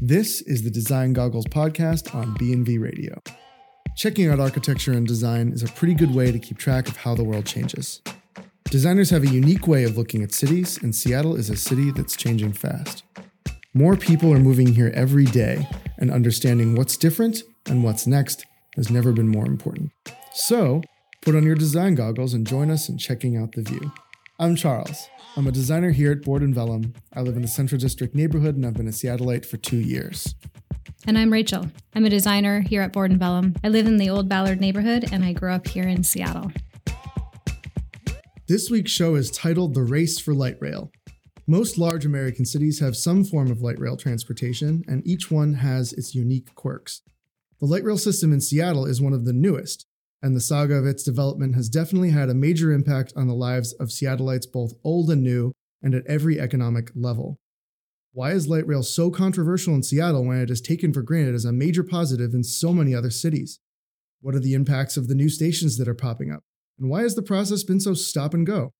This is the Design Goggles podcast on B&V Radio. Checking out architecture and design is a pretty good way to keep track of how the world changes. Designers have a unique way of looking at cities, and Seattle is a city that's changing fast. More people are moving here every day, and understanding what's different and what's next has never been more important. So, put on your design goggles and join us in checking out the view. I'm Charles. I'm a designer here at Board and Vellum. I live in the Central District neighborhood and I've been a Seattleite for two years. And I'm Rachel. I'm a designer here at Board and Vellum. I live in the Old Ballard neighborhood and I grew up here in Seattle. This week's show is titled The Race for Light Rail. Most large American cities have some form of light rail transportation, and each one has its unique quirks. The light rail system in Seattle is one of the newest, and the saga of its development has definitely had a major impact on the lives of Seattleites both old and new, and at every economic level. Why is light rail so controversial in Seattle when it is taken for granted as a major positive in so many other cities? What are the impacts of the new stations that are popping up? And why has the process been so stop and go?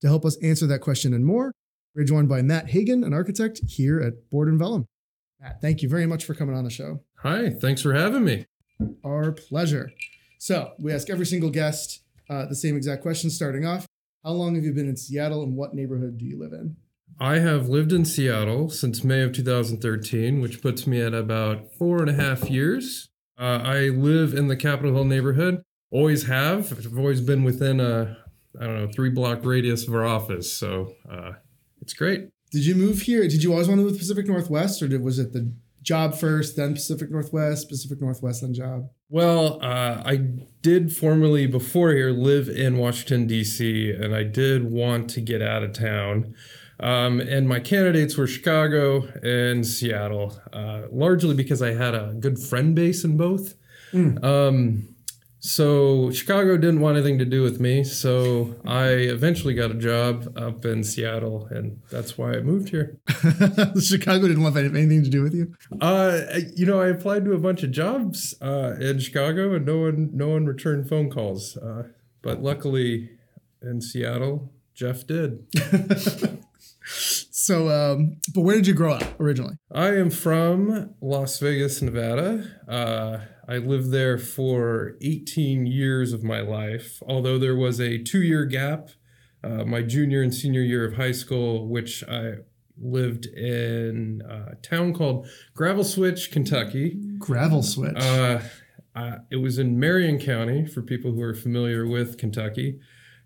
To help us answer that question and more, we're joined by Matt Hagan, an architect here at Board and Vellum. Matt, thank you very much for coming on the show. Hi, thanks for having me. Our pleasure. So, we ask every single guest uh, the same exact question starting off. How long have you been in Seattle and what neighborhood do you live in? I have lived in Seattle since May of 2013, which puts me at about four and a half years. Uh, I live in the Capitol Hill neighborhood. Always have. I've always been within a, I don't know, three block radius of our office. So uh, it's great. Did you move here? Did you always want to move to Pacific Northwest or did, was it the job first, then Pacific Northwest, Pacific Northwest, then job? Well, uh, I did formerly before here live in Washington, D.C., and I did want to get out of town. Um, and my candidates were Chicago and Seattle, uh, largely because I had a good friend base in both. Mm. Um, so Chicago didn't want anything to do with me, so I eventually got a job up in Seattle, and that's why I moved here. Chicago didn't want anything to do with you. Uh, you know, I applied to a bunch of jobs uh, in Chicago, and no one, no one returned phone calls. Uh, but luckily, in Seattle, Jeff did. so, um, but where did you grow up originally? I am from Las Vegas, Nevada. Uh, I lived there for 18 years of my life, although there was a two year gap, uh, my junior and senior year of high school, which I lived in a town called Gravel Switch, Kentucky. Gravel Switch. Uh, uh, it was in Marion County for people who are familiar with Kentucky.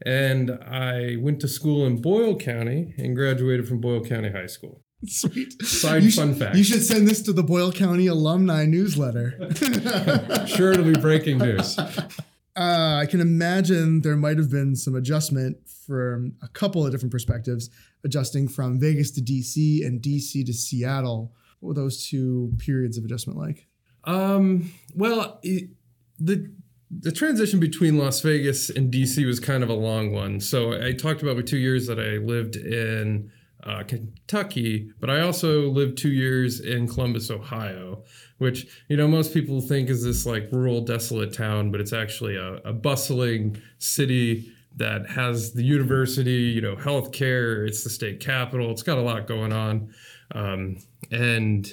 And I went to school in Boyle County and graduated from Boyle County High School. Sweet. Side you fun should, fact. You should send this to the Boyle County alumni newsletter. sure, it'll be breaking news. Uh, I can imagine there might have been some adjustment from a couple of different perspectives, adjusting from Vegas to DC and DC to Seattle. What were those two periods of adjustment like? Um, well, it, the the transition between Las Vegas and DC was kind of a long one. So I talked about the two years that I lived in uh, Kentucky, but I also lived two years in Columbus, Ohio, which you know most people think is this like rural, desolate town, but it's actually a, a bustling city that has the university, you know, healthcare. It's the state capital. It's got a lot going on, um, and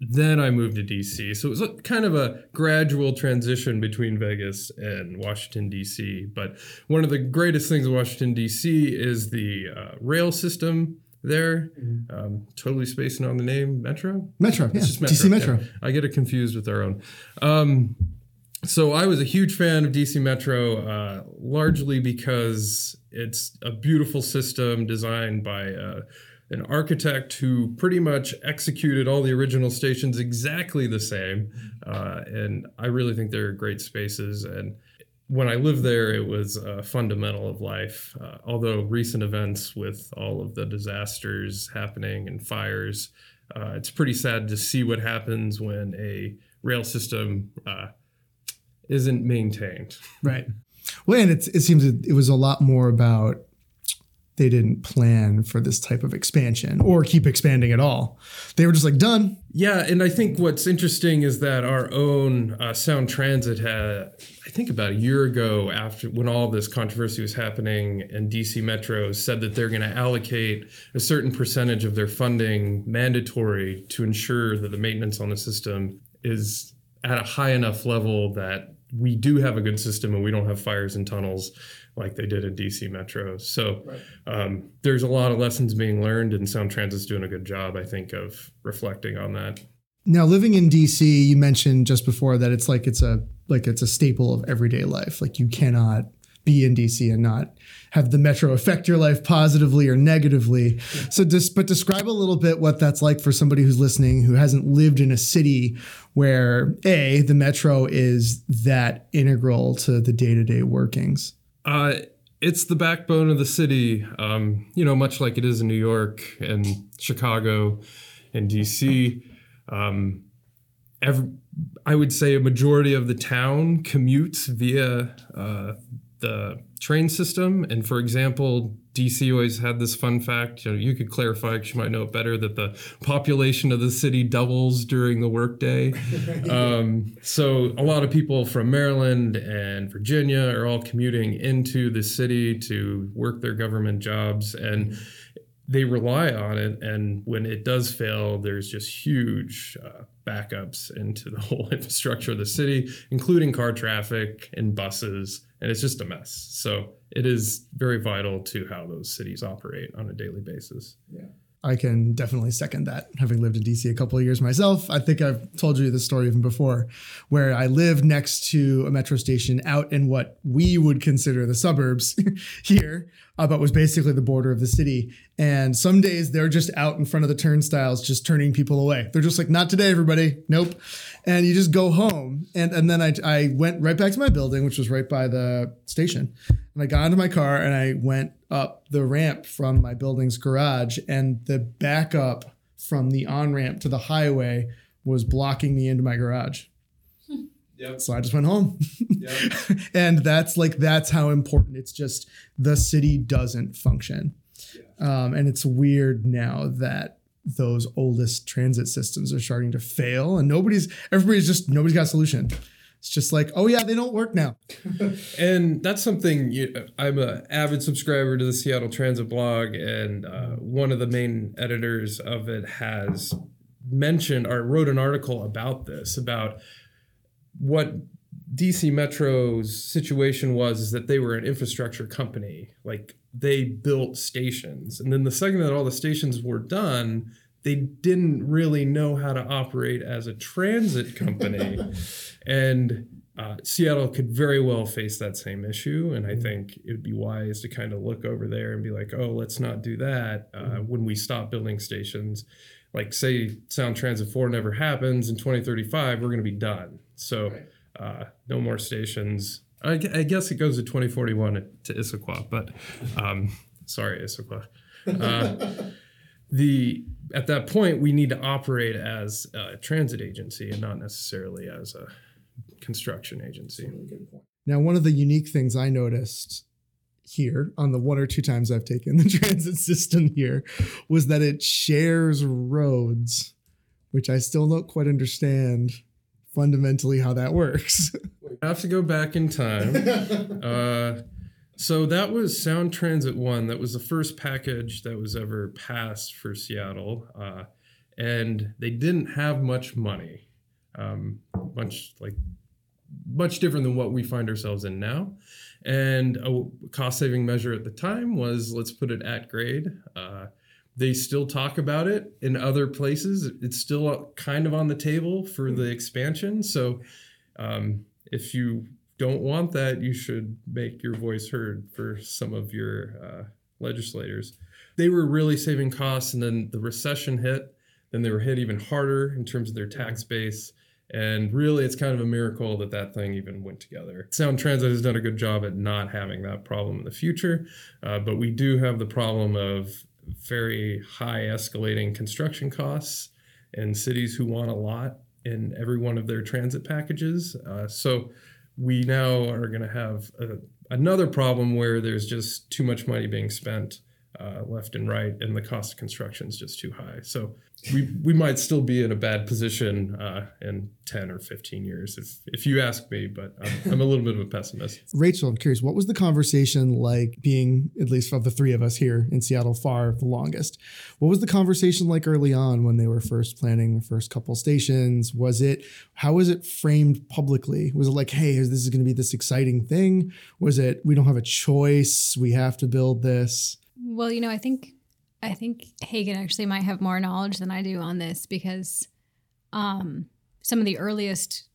then I moved to DC. So it was kind of a gradual transition between Vegas and Washington, DC. But one of the greatest things in Washington, DC is the uh, rail system there. Mm-hmm. Um, totally spacing on the name Metro. Metro, yeah. Metro. DC Metro. Yeah. I get it confused with our own. Um, so I was a huge fan of DC Metro, uh, largely because it's a beautiful system designed by uh, an architect who pretty much executed all the original stations exactly the same. Uh, and I really think they're great spaces. And when I lived there, it was a fundamental of life. Uh, although recent events with all of the disasters happening and fires, uh, it's pretty sad to see what happens when a rail system uh, isn't maintained. Right. Well, and it seems it was a lot more about they didn't plan for this type of expansion or keep expanding at all. They were just like done. Yeah, and I think what's interesting is that our own uh, Sound Transit had, I think about a year ago, after when all this controversy was happening, and DC Metro said that they're going to allocate a certain percentage of their funding mandatory to ensure that the maintenance on the system is at a high enough level that we do have a good system and we don't have fires in tunnels like they did in DC Metro. So right. um, there's a lot of lessons being learned, and Sound Transit's doing a good job, I think, of reflecting on that. Now, living in DC, you mentioned just before that it's like it's a like it's a staple of everyday life. Like you cannot be in DC and not have the metro affect your life positively or negatively. Yeah. So just but describe a little bit what that's like for somebody who's listening who hasn't lived in a city where a the metro is that integral to the day-to-day workings. Uh, it's the backbone of the city, um, you know, much like it is in New York and Chicago and DC. Um, every, I would say a majority of the town commutes via uh, the train system. And for example, DC always had this fun fact. You, know, you could clarify because you might know it better that the population of the city doubles during the workday. um, so a lot of people from Maryland and Virginia are all commuting into the city to work their government jobs and. They rely on it, and when it does fail, there's just huge uh, backups into the whole infrastructure of the city, including car traffic and buses and it's just a mess. So it is very vital to how those cities operate on a daily basis. Yeah. I can definitely second that. Having lived in DC a couple of years myself, I think I've told you this story even before, where I lived next to a metro station out in what we would consider the suburbs here, uh, but was basically the border of the city. And some days they're just out in front of the turnstiles, just turning people away. They're just like, not today, everybody. Nope. And you just go home. And, and then I, I went right back to my building, which was right by the station. And I got into my car and I went up the ramp from my building's garage. And the backup from the on ramp to the highway was blocking me into my garage. Yep. So I just went home. Yep. and that's like, that's how important it's just the city doesn't function. Um, and it's weird now that those oldest transit systems are starting to fail and nobody's everybody's just nobody's got a solution it's just like oh yeah they don't work now and that's something you, i'm an avid subscriber to the seattle transit blog and uh, one of the main editors of it has mentioned or wrote an article about this about what DC Metro's situation was is that they were an infrastructure company. Like they built stations. And then the second that all the stations were done, they didn't really know how to operate as a transit company. and uh, Seattle could very well face that same issue. And I mm-hmm. think it would be wise to kind of look over there and be like, oh, let's not do that uh, mm-hmm. when we stop building stations. Like, say, Sound Transit 4 never happens in 2035, we're going to be done. So, uh, no more stations. I, I, guess it goes to 2041 to Issaquah, but um, sorry, Issaquah. Uh, the at that point we need to operate as a transit agency and not necessarily as a construction agency. Now, one of the unique things I noticed here on the one or two times I've taken the transit system here was that it shares roads, which I still don't quite understand fundamentally how that works. I have to go back in time. uh, so that was Sound Transit One. That was the first package that was ever passed for Seattle, uh, and they didn't have much money. Um, much like much different than what we find ourselves in now. And a cost saving measure at the time was let's put it at grade. Uh, they still talk about it in other places. It's still kind of on the table for the expansion. So um, if you don't want that, you should make your voice heard for some of your uh, legislators. They were really saving costs, and then the recession hit. Then they were hit even harder in terms of their tax base. And really, it's kind of a miracle that that thing even went together. Sound Transit has done a good job at not having that problem in the future, uh, but we do have the problem of very high escalating construction costs and cities who want a lot in every one of their transit packages. Uh, so we now are going to have a, another problem where there's just too much money being spent uh, left and right, and the cost of construction is just too high. So we we might still be in a bad position uh, in ten or fifteen years, if if you ask me. But I'm, I'm a little bit of a pessimist. Rachel, I'm curious, what was the conversation like being, at least of the three of us here in Seattle, far the longest? What was the conversation like early on when they were first planning the first couple stations? Was it, how was it framed publicly? Was it like, hey, this is going to be this exciting thing? Was it, we don't have a choice, we have to build this? Well, you know, I think I think Hagen actually might have more knowledge than I do on this because um, some of the earliest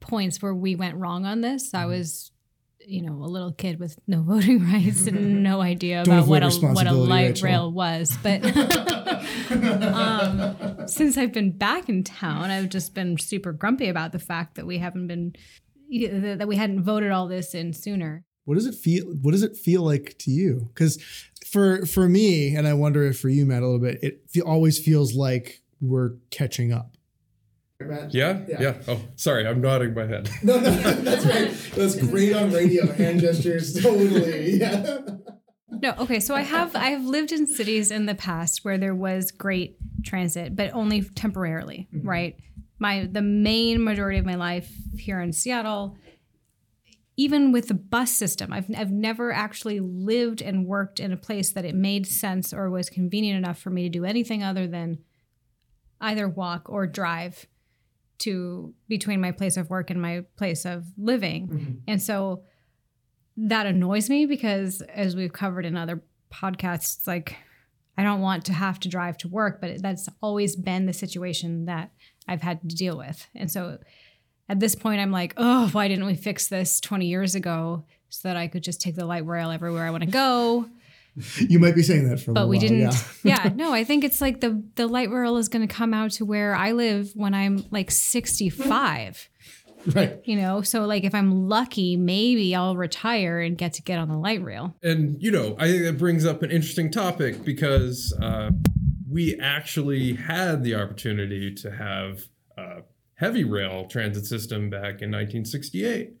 points where we went wrong on this, I mm-hmm. was, you know, a little kid with no voting rights and no idea about what a what a light Rachel. rail was. But um, since I've been back in town, I've just been super grumpy about the fact that we haven't been that we hadn't voted all this in sooner. What does it feel? What does it feel like to you? Because for for me, and I wonder if for you, Matt, a little bit, it fe- always feels like we're catching up. Yeah? yeah, yeah. Oh, sorry, I'm nodding my head. no, no, that's right. That's great on radio. Hand gestures, totally. Yeah. No, okay. So I have I have lived in cities in the past where there was great transit, but only temporarily, mm-hmm. right? My the main majority of my life here in Seattle even with the bus system, I've, I've never actually lived and worked in a place that it made sense or was convenient enough for me to do anything other than either walk or drive to between my place of work and my place of living. Mm-hmm. And so that annoys me because as we've covered in other podcasts, like I don't want to have to drive to work, but that's always been the situation that I've had to deal with. And so at this point, I'm like, oh, why didn't we fix this 20 years ago so that I could just take the light rail everywhere I want to go? You might be saying that for but we while, didn't. Yeah. yeah, no, I think it's like the the light rail is going to come out to where I live when I'm like 65. Right. You know, so like if I'm lucky, maybe I'll retire and get to get on the light rail. And you know, I think that brings up an interesting topic because uh, we actually had the opportunity to have. Heavy rail transit system back in 1968.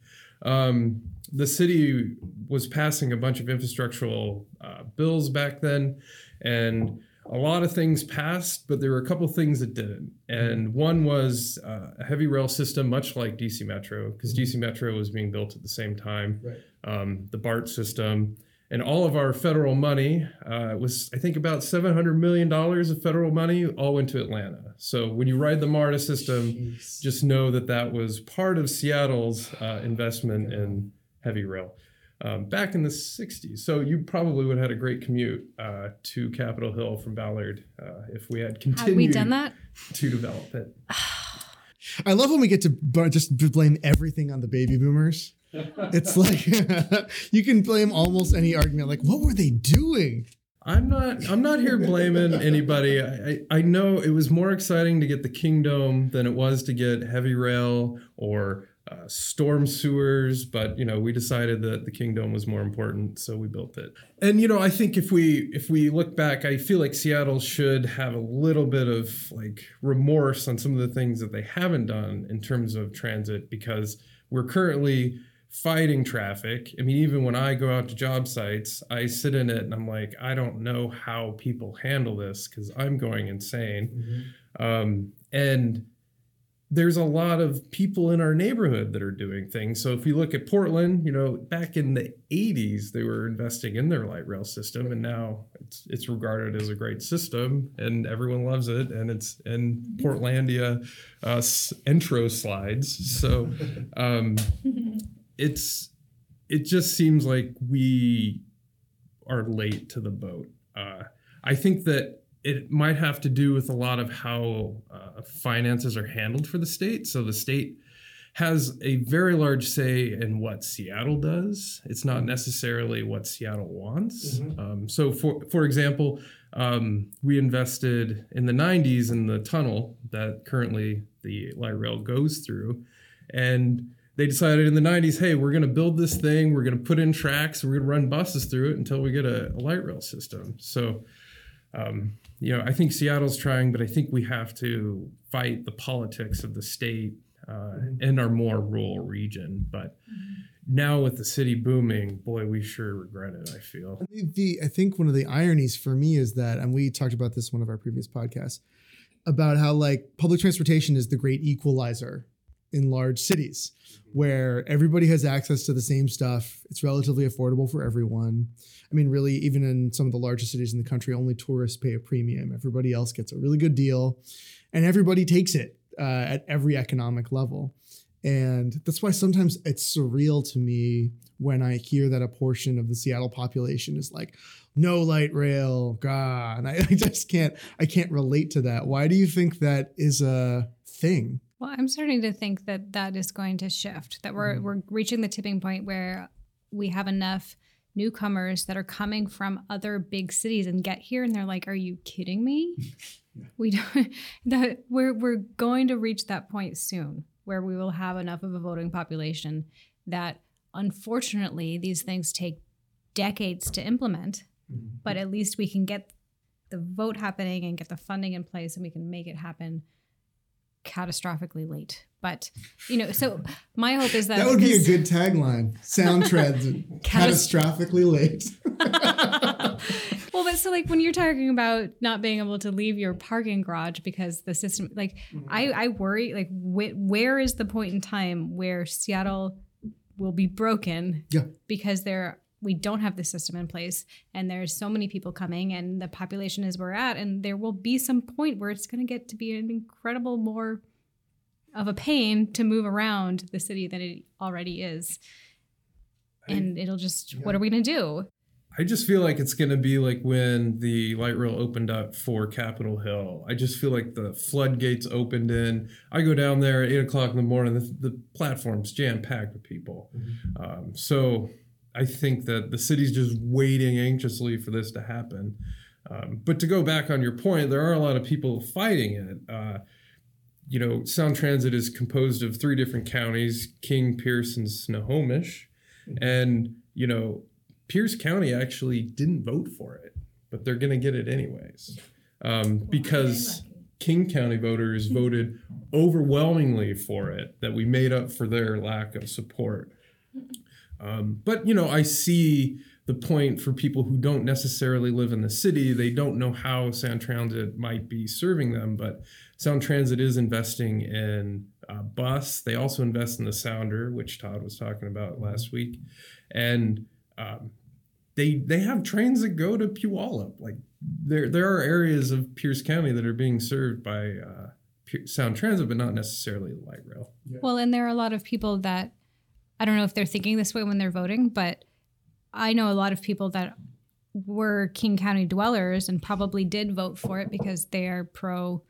Um, the city was passing a bunch of infrastructural uh, bills back then, and a lot of things passed, but there were a couple things that didn't. And one was uh, a heavy rail system, much like DC Metro, because DC Metro was being built at the same time. Right. Um, the BART system, and all of our federal money uh, was i think about 700 million dollars of federal money all went to atlanta. So when you ride the marta system Jeez. just know that that was part of seattle's uh, investment in heavy rail. Um, back in the 60s so you probably would have had a great commute uh, to capitol hill from ballard uh, if we had continued had we done that? to develop it. I love when we get to just blame everything on the baby boomers it's like you can blame almost any argument. Like, what were they doing? I'm not. I'm not here blaming anybody. I, I, I know it was more exciting to get the Kingdome than it was to get heavy rail or uh, storm sewers. But you know, we decided that the Kingdome was more important, so we built it. And you know, I think if we if we look back, I feel like Seattle should have a little bit of like remorse on some of the things that they haven't done in terms of transit because we're currently fighting traffic. I mean, even when I go out to job sites, I sit in it and I'm like, I don't know how people handle this because I'm going insane. Mm-hmm. Um, and there's a lot of people in our neighborhood that are doing things. So if you look at Portland, you know, back in the 80s, they were investing in their light rail system, and now it's it's regarded as a great system, and everyone loves it, and it's in Portlandia uh, intro slides. So um, it's it just seems like we are late to the boat. Uh, I think that it might have to do with a lot of how uh, finances are handled for the state. So the state has a very large say in what Seattle does. It's not necessarily what Seattle wants. Mm-hmm. Um, so, for for example, um, we invested in the '90s in the tunnel that currently the light rail goes through, and they decided in the 90s, hey, we're going to build this thing, we're going to put in tracks, we're going to run buses through it until we get a, a light rail system. So, um, you know, I think Seattle's trying, but I think we have to fight the politics of the state uh, mm-hmm. in our more rural region. But now with the city booming, boy, we sure regret it. I feel. The, the I think one of the ironies for me is that, and we talked about this in one of our previous podcasts about how like public transportation is the great equalizer in large cities where everybody has access to the same stuff. It's relatively affordable for everyone. I mean, really, even in some of the largest cities in the country, only tourists pay a premium. Everybody else gets a really good deal, and everybody takes it uh, at every economic level. And that's why sometimes it's surreal to me when I hear that a portion of the Seattle population is like, no light rail, God. And I, I just can't, I can't relate to that. Why do you think that is a thing? Well, I'm starting to think that that is going to shift. That we're mm-hmm. we're reaching the tipping point where we have enough newcomers that are coming from other big cities and get here and they're like, "Are you kidding me?" yeah. We don't that we're we're going to reach that point soon where we will have enough of a voting population that unfortunately these things take decades to implement, mm-hmm. but at least we can get the vote happening and get the funding in place and we can make it happen catastrophically late. But you know, so my hope is that that would be a good tagline. Sound treads catastrophically late. well, but so like when you're talking about not being able to leave your parking garage because the system, like mm-hmm. I, I worry, like wh- where is the point in time where Seattle will be broken? Yeah. Because there we don't have the system in place and there's so many people coming and the population is where we're at and there will be some point where it's going to get to be an incredible more of a pain to move around the city than it already is and I, it'll just yeah. what are we going to do I just feel like it's going to be like when the light rail opened up for Capitol Hill. I just feel like the floodgates opened in. I go down there at eight o'clock in the morning. The, the platform's jam packed with people. Mm-hmm. Um, so I think that the city's just waiting anxiously for this to happen. Um, but to go back on your point, there are a lot of people fighting it. Uh, you know, Sound Transit is composed of three different counties King, Pierce, and Snohomish. Mm-hmm. And, you know, Pierce County actually didn't vote for it, but they're going to get it anyways. Um, because King County voters voted overwhelmingly for it, that we made up for their lack of support. Um, but you know, I see the point for people who don't necessarily live in the city. They don't know how Sound Transit might be serving them, but Sound Transit is investing in a bus. They also invest in the Sounder, which Todd was talking about last week, and um, they they have trains that go to Puyallup. Like there there are areas of Pierce County that are being served by uh, Sound Transit, but not necessarily the light rail. Yeah. Well, and there are a lot of people that I don't know if they're thinking this way when they're voting, but I know a lot of people that were King County dwellers and probably did vote for it because they are pro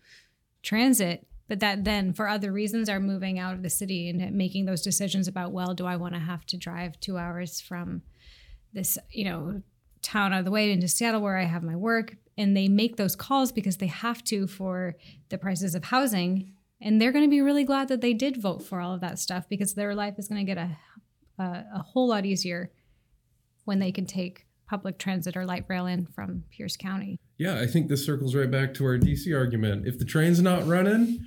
transit, but that then for other reasons are moving out of the city and making those decisions about, well, do I want to have to drive two hours from this, you know, town out of the way into Seattle where I have my work? And they make those calls because they have to for the prices of housing and they're going to be really glad that they did vote for all of that stuff because their life is going to get a, a, a whole lot easier when they can take public transit or light rail in from Pierce County. Yeah, I think this circles right back to our DC argument. If the train's not running,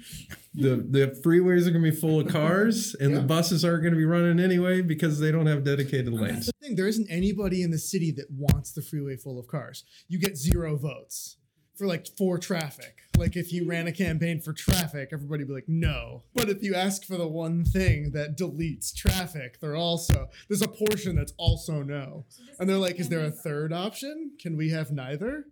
the the freeways are going to be full of cars, and yeah. the buses aren't going to be running anyway because they don't have dedicated lanes. That's the thing. There isn't anybody in the city that wants the freeway full of cars. You get zero votes for like for traffic. Like if you ran a campaign for traffic, everybody would be like, no. But if you ask for the one thing that deletes traffic, they're also there's a portion that's also no. And they're like, is there a third option? Can we have neither?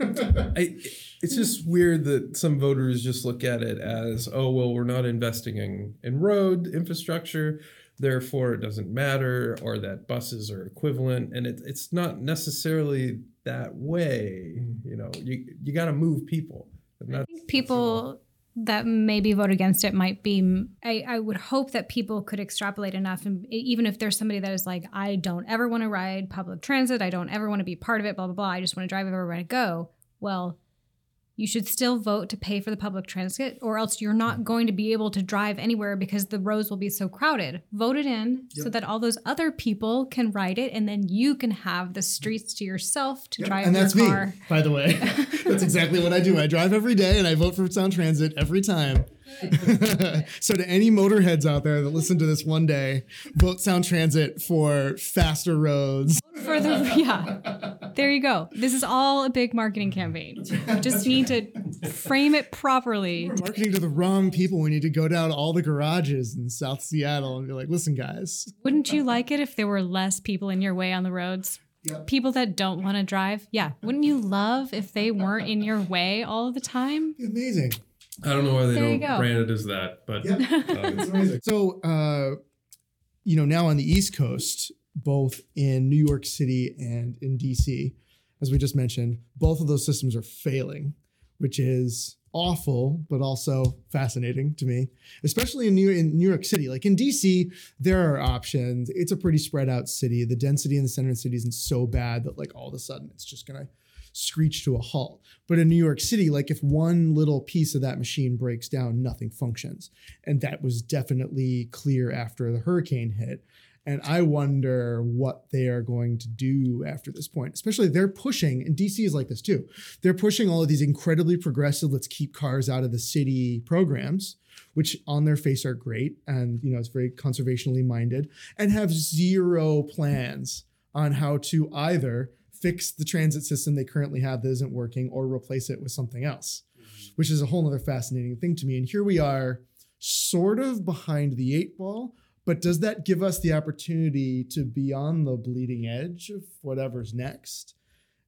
I, it's just weird that some voters just look at it as, oh well, we're not investing in, in road infrastructure, therefore it doesn't matter, or that buses are equivalent, and it, it's not necessarily that way. You know, you you got to move people. I think people that maybe vote against it might be I, I would hope that people could extrapolate enough and even if there's somebody that is like i don't ever want to ride public transit i don't ever want to be part of it blah blah blah i just want to drive everywhere i go well you should still vote to pay for the public transit, or else you're not mm. going to be able to drive anywhere because the roads will be so crowded. Vote it in so that all those other people can ride it, and then you can have the streets to yourself to drive and your that's car. me, by the way. that's exactly what I do. I drive every day and I vote for Sound Transit every time. so to any motorheads out there that listen to this one day, vote Sound Transit for faster roads. For the yeah, there you go. This is all a big marketing campaign. Just need to frame it properly. Marketing to the wrong people. We need to go down all the garages in South Seattle and be like, listen, guys. Wouldn't you like it if there were less people in your way on the roads? Yep. People that don't want to drive. Yeah. Wouldn't you love if they weren't in your way all the time? Amazing. I don't know why they There don't brand it as that, but um, It's amazing. So, uh, you know, now on the East Coast, both in New York City and in DC, as we just mentioned, both of those systems are failing, which is awful, but also fascinating to me, especially in New, in New York City. Like in DC, there are options. It's a pretty spread out city. The density in the center of the city isn't so bad that, like, all of a sudden it's just going to screech to a halt. But in New York City, like if one little piece of that machine breaks down, nothing functions. And that was definitely clear after the hurricane hit. And I wonder what they are going to do after this point. Especially they're pushing, and DC is like this too. They're pushing all of these incredibly progressive, let's keep cars out of the city programs, which on their face are great. And, you know, it's very conservationally minded and have zero plans on how to either fix the transit system they currently have that isn't working or replace it with something else, mm-hmm. which is a whole other fascinating thing to me. And here we are, sort of behind the eight ball. But does that give us the opportunity to be on the bleeding edge of whatever's next?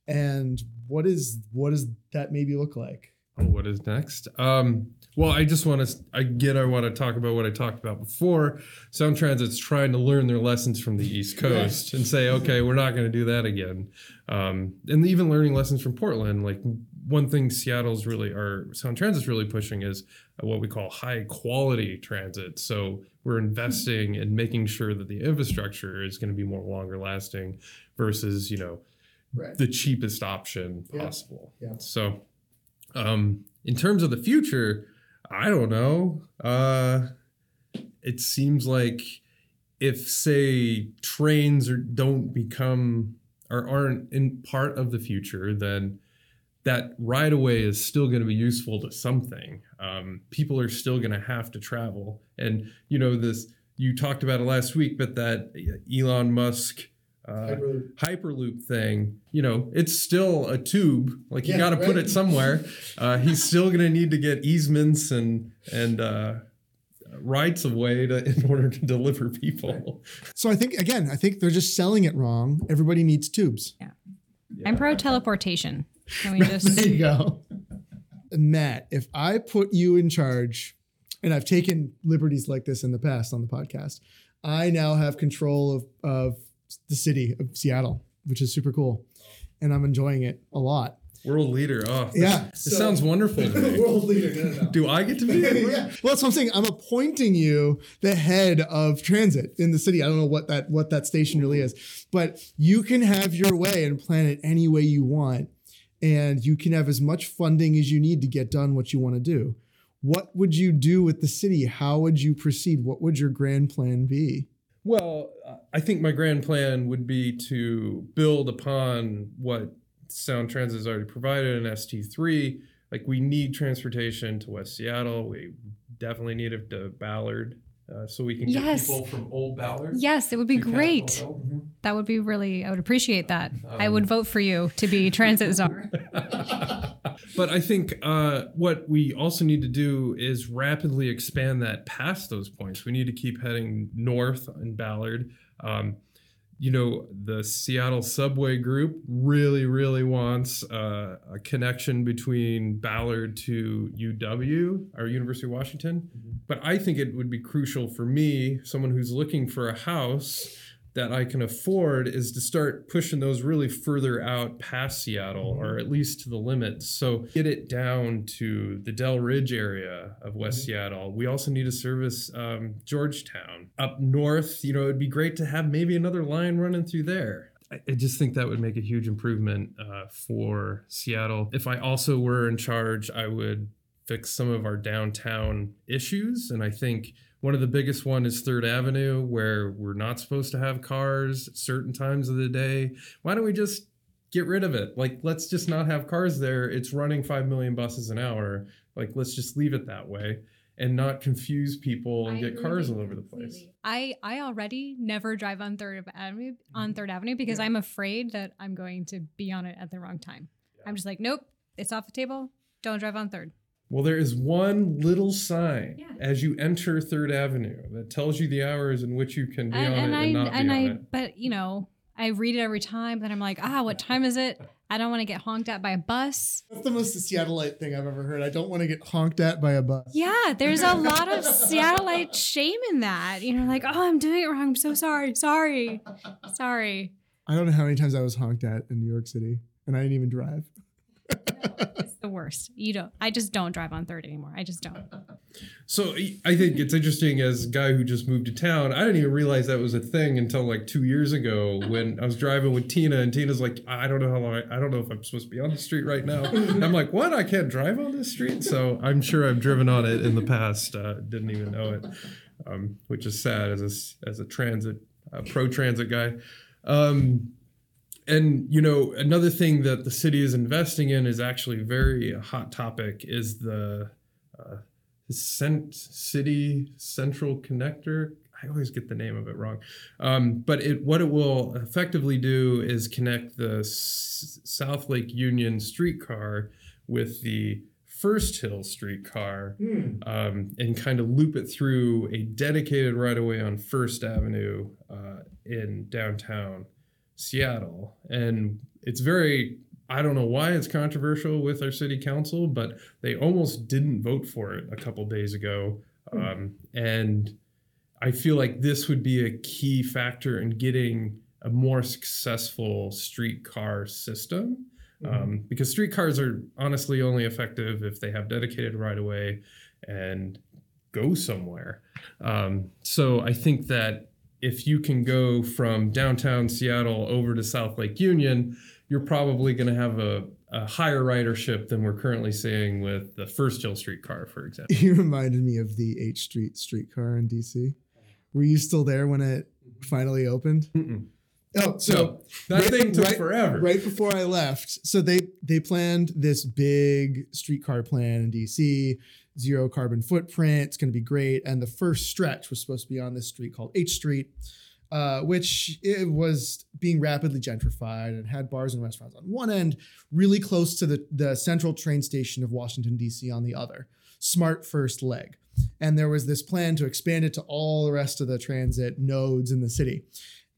And what is what does that maybe look like? Oh, what is next? Um, well, I just want to again. I want to talk about what I talked about before. Sound Transit's trying to learn their lessons from the East Coast and say, okay, we're not going to do that again. Um, and even learning lessons from Portland. Like one thing Seattle's really, or Sound Transit's really pushing is what we call high quality transit. So we're investing in making sure that the infrastructure is going to be more longer lasting versus you know Right. the cheapest option Yeah. possible. Yeah. So, um, in terms of the future, I don't know. Uh, it seems like if, say, trains are, don't become or aren't in part of the future, then that right away is still going to be useful to something. Um, people are still going to have to travel, and you know this. You talked about it last week, but that Elon Musk uh, Hyperloop thing, you know, it's still a tube. Like you Yeah, got to put it somewhere. Uh, he's still going to need to get easements and and uh, rights of way to in order to deliver people. So I think again, I think they're just selling it wrong. Everybody needs tubes. Yeah, I'm pro teleportation. Can we There just you go. Matt, if I put you in charge, and I've taken liberties like this in the past on the podcast, I now have control of, of the city of Seattle, which is super cool. And I'm enjoying it a lot. World leader. Oh, this- Yeah, This so- sounds wonderful to me. World leader. No, no, no. Do I get to be? it? yeah. Well, that's what I'm saying. I'm appointing you the head of transit in the city. I don't know what that what that station really is, but you can have your way and plan it any way you want, and you can have as much funding as you need to get done what you want to do. What would you do with the city? How would you proceed? What would your grand plan be? Well, I think my grand plan would be to build upon what Sound Transit has already provided in ST3. Like, we need transportation to West Seattle. We definitely need it to Ballard uh, so we can get Yes. people from Old Ballard. Yes, it would be great. Hill. That would be really, I would appreciate that. I Um, would vote for you to be transit czar. but I think uh, what we also need to do is rapidly expand that past those points. We need to keep heading north in Ballard. Um, you know, the Seattle subway group really, really wants uh, a connection between Ballard to UW our University of Washington. But I think it would be crucial for me, someone who's looking for a house that I can afford, is to start pushing those really further out past Seattle or at least to the limits. So get it down to the Delridge area of West Seattle. We also need to service um, Georgetown. Up north, you know, it'd be great to have maybe another line running through there. I, I just think that would make a huge improvement uh, for Seattle. If I also were in charge, I would fix some of our downtown issues, and I think one of the biggest one is Third Avenue, where we're not supposed to have cars at certain times of the day. Why don't we just get rid of it? Like, let's just not have cars there. It's running five million buses an hour. Like, let's just leave it that way and not confuse people and I get cars all over the place. completely. I I already never drive on Third Avenue Mm-hmm. on Third Avenue because I'm afraid that I'm going to be on it at the wrong time. I'm just like, nope, it's off the table. Don't drive on Third. Well, there is one little sign Yeah. as you enter Third Avenue that tells you the hours in which you can be and, on and it I and not and be I on it. but you know I read it every time. Then I'm like, ah, what time is it? I don't want to get honked at by a bus. That's the most Seattleite thing I've ever heard. I don't want to get honked at by a bus. Yeah, there's a lot of Seattleite shame in that. You know, like, oh, I'm doing it wrong. I'm so sorry. Sorry. Sorry. I don't know how many times I was honked at in New York City, and I didn't even drive. It's the worst. You don't. I just don't drive on third anymore. I just don't. So I think it's interesting as a guy who just moved to town. I didn't even realize that was a thing until like two years ago when I was driving with Tina, and Tina's like, "I don't know how long. I, I don't know if I'm supposed to be on the street right now." And I'm like, "What? I can't drive on this street?" So I'm sure I've driven on it in the past. Uh, didn't even know it, um, which is sad as a as a transit uh, pro transit guy. Um, and you know another thing that the city is investing in is actually very hot topic is the uh, Cent City Central Connector. I always get the name of it wrong, um, but it what it will effectively do is connect the S- South Lake Union streetcar with the First Hill streetcar um, and kind of loop it through a dedicated right of way on First Avenue uh, in downtown Seattle. And it's very, I don't know why it's controversial with our city council, but they almost didn't vote for it a couple days ago. Um, and I feel like this would be a key factor in getting a more successful streetcar system. Um, because streetcars are honestly only effective if they have dedicated right of way and go somewhere. Um, so I think that if you can go from downtown Seattle over to South Lake Union, you're probably going to have a, a higher ridership than we're currently seeing with the First Hill streetcar, for example. You reminded me of the H Street streetcar in DC. Were you still there when it finally opened? Mm-mm. Oh, so So that right- thing took right- forever. right before I left, so they they planned this big streetcar plan in DC, zero carbon footprint. It's going to be great. And the first stretch was supposed to be on this street called H Street, uh, which it was being rapidly gentrified and had bars and restaurants on one end, really close to the the central train station of Washington D.C. on the other. Smart first leg. And there was this plan to expand it to all the rest of the transit nodes in the city.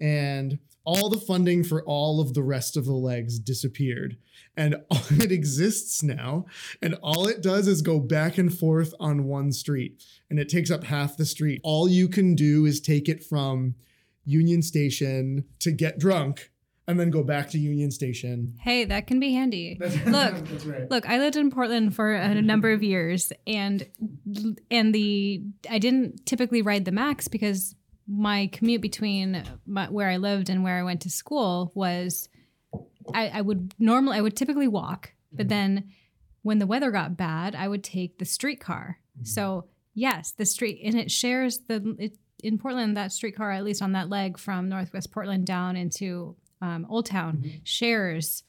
And all the funding for all of the rest of the legs disappeared. And it exists now. And all it does is go back and forth on one street. And it takes up half the street. All you can do is take it from Union Station to get drunk and then go back to Union Station. Hey, that can be handy. Look, right. Look, I lived in Portland for a number of years, and and the I didn't typically ride the Max because my commute between my, where I lived and where I went to school was I, I would normally I would typically walk, but mm-hmm. then when the weather got bad, I would take the streetcar. Mm-hmm. So yes, the street and it shares the it, in Portland that streetcar at least on that leg from Northwest Portland down into um, Old Town mm-hmm. shares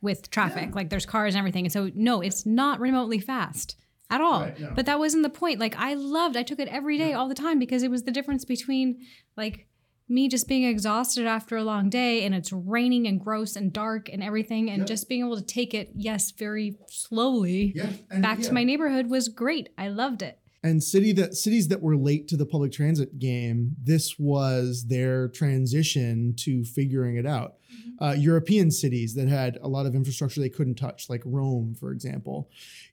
with traffic. Like there's cars and everything. And so no, it's not remotely fast at all. Right, no. But that wasn't the point. Like I loved, I took it every day, all the time, because it was the difference between like me just being exhausted after a long day and it's raining and gross and dark and everything, and just being able to take it, yes, very slowly Yeah. and- back yeah. to my neighborhood was great. I loved it. and city that cities that were late to the public transit game this was their transition to figuring it out uh, european cities that had a lot of infrastructure they couldn't touch like rome for example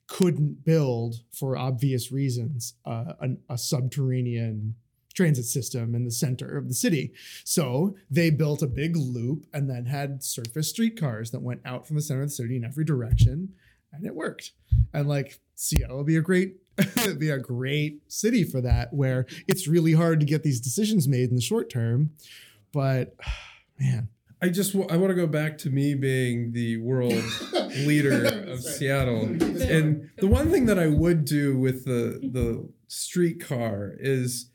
couldn't build for obvious reasons uh, an, a subterranean transit system in the center of the city. So they built a big loop and then had surface streetcars that went out from the center of the city in every direction and it worked. And like seattle would be a great it'd be a great city for that where it's really hard to get these decisions made in the short term but man I just wa- I want to go back to me being the world leader of Seattle. And the one thing that I would do with the the streetcar is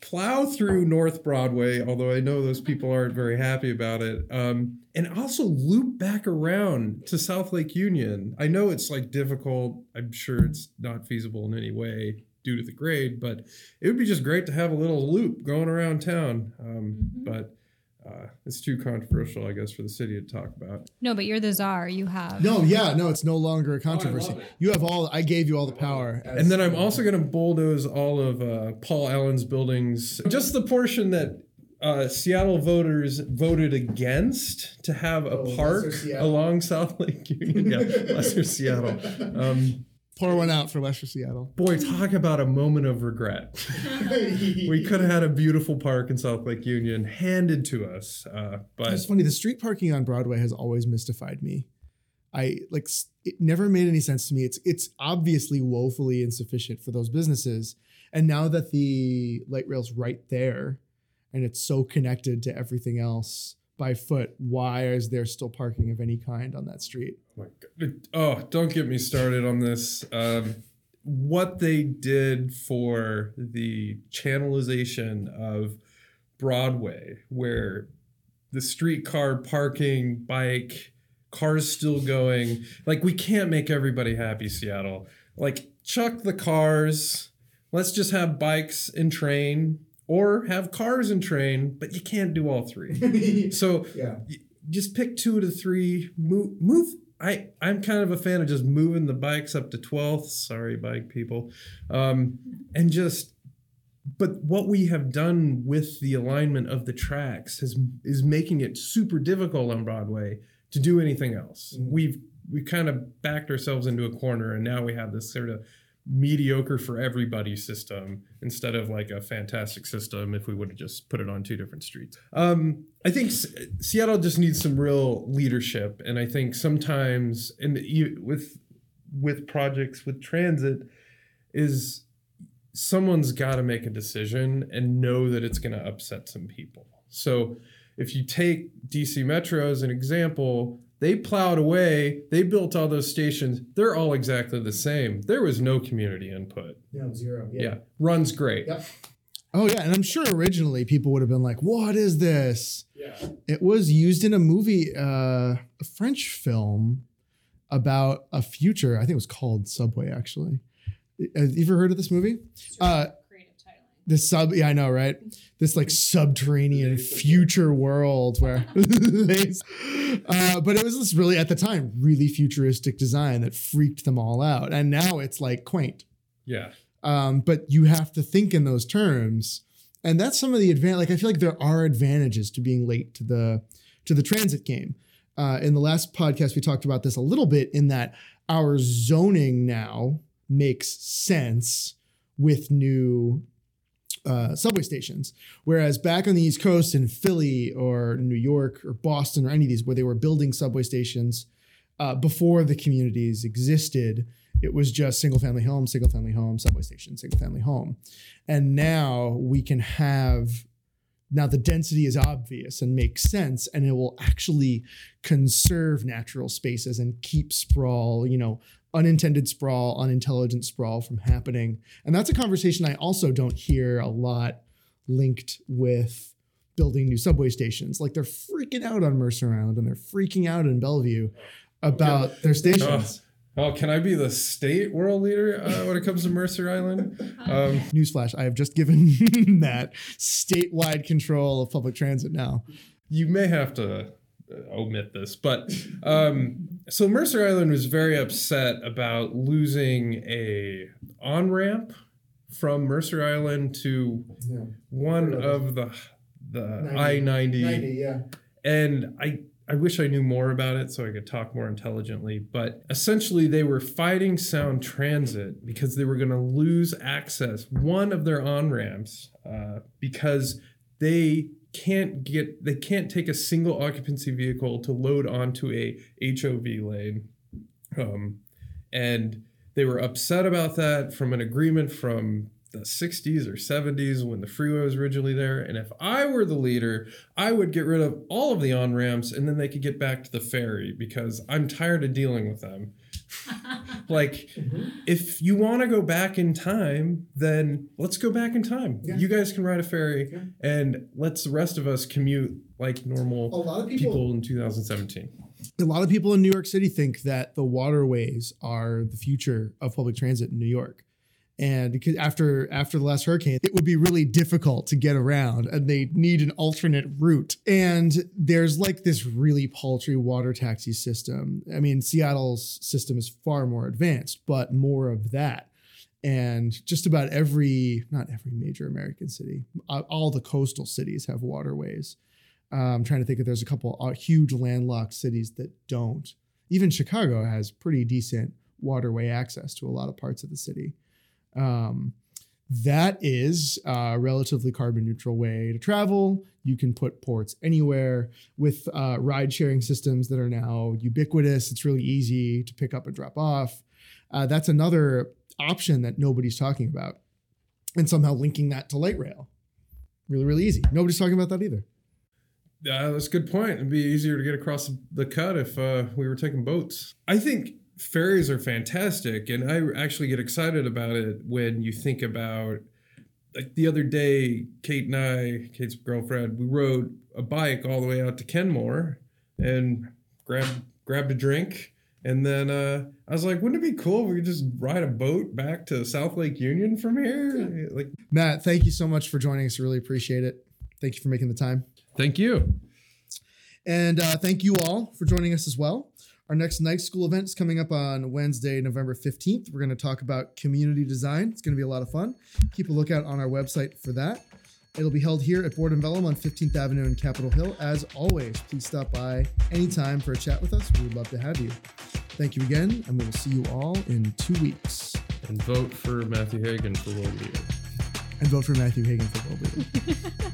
plow through North Broadway, although I know those people aren't very happy about it. Um, and also loop back around to South Lake Union. I know it's like difficult. I'm sure it's not feasible in any way due to the grade, but it would be just great to have a little loop going around town. Um, Mhm. But uh, it's too controversial, I guess, for the city to talk about. No, but you're the czar. You have. No, yeah, no, it's no longer a controversy. love it. you have all. I gave you all the power. as- And then I'm also going to bulldoze all of uh, Paul Allen's buildings, just the portion that uh, Seattle voters voted against to have a Oh, park along South Lake Union. Yeah, Lesser Seattle. Um, pour one out for Western Seattle. boy, talk about a moment of regret. we could have had a beautiful park in South Lake Union handed to us, uh, but It's funny. The street parking on Broadway has always mystified me. I like it never made any sense to me. It's it's obviously woefully insufficient for those businesses. And now that the light rail's right there and it's so connected to everything else by foot, why is there still parking of any kind on that street? Oh. Oh, don't get me started on this. Um, what they did for the channelization of Broadway, where the streetcar parking, bike, cars still going. Like, we can't make everybody happy, Seattle. Like, chuck the cars. Let's just have bikes and train, or have cars and train, but you can't do all three. So, yeah. just pick two to three. Move, move. I I'm kind of a fan of just moving the bikes up to 12th. Sorry, bike people. Um, and just, but what we have done with the alignment of the tracks has is making it super difficult on Broadway to do anything else. Mhm. We've we kind of backed ourselves into a corner, and now we have this sort of mediocre for everybody system instead of like a fantastic system if we would have just put it on two different streets. Um, I think S- Seattle just needs some real leadership, and I think sometimes and you, with with projects with transit is someone's got to make a decision and know that it's going to upset some people. So if you take DC Metro as an example, they plowed away, they built all those stations. They're all exactly the same. There was no community input. No, zero. Yeah, runs great. Yep. Oh yeah, and I'm sure originally people would have been like, "What is this?" Yeah. It was used in a movie, uh, a French film about a future. I think it was called Subway. Actually, have you ever heard of this movie? Uh, Creative titling. This sub, yeah, I know, right? This like subterranean future world where, uh, but it was this really at the time really futuristic design that freaked them all out, and now it's like quaint Yeah. um, but you have to think in those terms and that's some of the advantage like i feel like there are advantages to being late to the to the transit game uh, in the last podcast we talked about this a little bit in that our zoning now makes sense with new uh, subway stations whereas back on the east coast in philly or new york or boston or any of these where they were building subway stations uh, before the communities existed it was just single family home, single family home, subway station, single family home. And now we can have now the density is obvious and makes sense and it will actually conserve natural spaces and keep sprawl, you know, unintended sprawl, unintelligent sprawl from happening. And that's a conversation I also don't hear a lot linked with building new subway stations. Like they're freaking out on Mercer Island and they're freaking out in Bellevue about their stations. Oh, can I be the state world leader uh, when it comes to Mercer Island? Um, Newsflash, I have just given that statewide control of public transit now. you may have to omit this, but um, so Mercer Island was very upset about losing a on ramp from Mercer Island to one of the the I ninety, yeah. and I. I wish I knew more about it so I could talk more intelligently. But essentially, they were fighting Sound Transit because they were going to lose access, one of their on ramps, uh, because they can't get they can't take a single occupancy vehicle to load onto a HOV lane, um, and they were upset about that from an agreement from the 60s or 70s when the freeway was originally there. And if I were the leader, I would get rid of all of the on ramps and then they could get back to the ferry because I'm tired of dealing with them. like, mm-hmm. if you want to go back in time, then let's go back in time. Yeah. You guys can ride a ferry Yeah. and let's the rest of us commute like normal A lot of people in 2017. a lot of people in New York City think that the waterways are the future of public transit in New York. And because after after the last hurricane, it would be really difficult to get around and they need an alternate route. And there's like this really paltry water taxi system. I mean, Seattle's system is far more advanced, but more of that. And just about every, not every major American city, all the coastal cities have waterways. I'm trying to think if there's a couple uh, huge landlocked cities that don't. Even Chicago has pretty decent waterway access to a lot of parts of the city. Um, that is a relatively carbon neutral way to travel. You can put ports anywhere with uh, ride sharing systems that are now ubiquitous. It's really easy to pick up and drop off. Uh, that's another option that nobody's talking about. And somehow linking that to light rail. Really, really easy. Nobody's talking about that either. Yeah, that's a good point. It'd be easier to get across the cut if uh, we were taking boats. I think ferries are fantastic, and I actually get excited about it when you think about like the other day, Kate and I, Kate's girlfriend, we rode a bike all the way out to Kenmore and grabbed grabbed a drink. And then uh, I was like, wouldn't it be cool if we could just ride a boat back to South Lake Union from here? Like, Matt, thank you so much for joining us. Really appreciate it. Thank you for making the time. thank you. And uh, thank you all for joining us as well. Our next night school event is coming up on Wednesday, November 15th. We're going to talk about community design. It's going to be a lot of fun. Keep a lookout on our website for that. It'll be held here at Board and Vellum on 15th Avenue in Capitol Hill. As always, please stop by anytime for a chat with us. We would love to have you. Thank you again, and we will see you all in two weeks. And vote for Matthew Hagan for world leader. And vote for Matthew Hagan for world leader.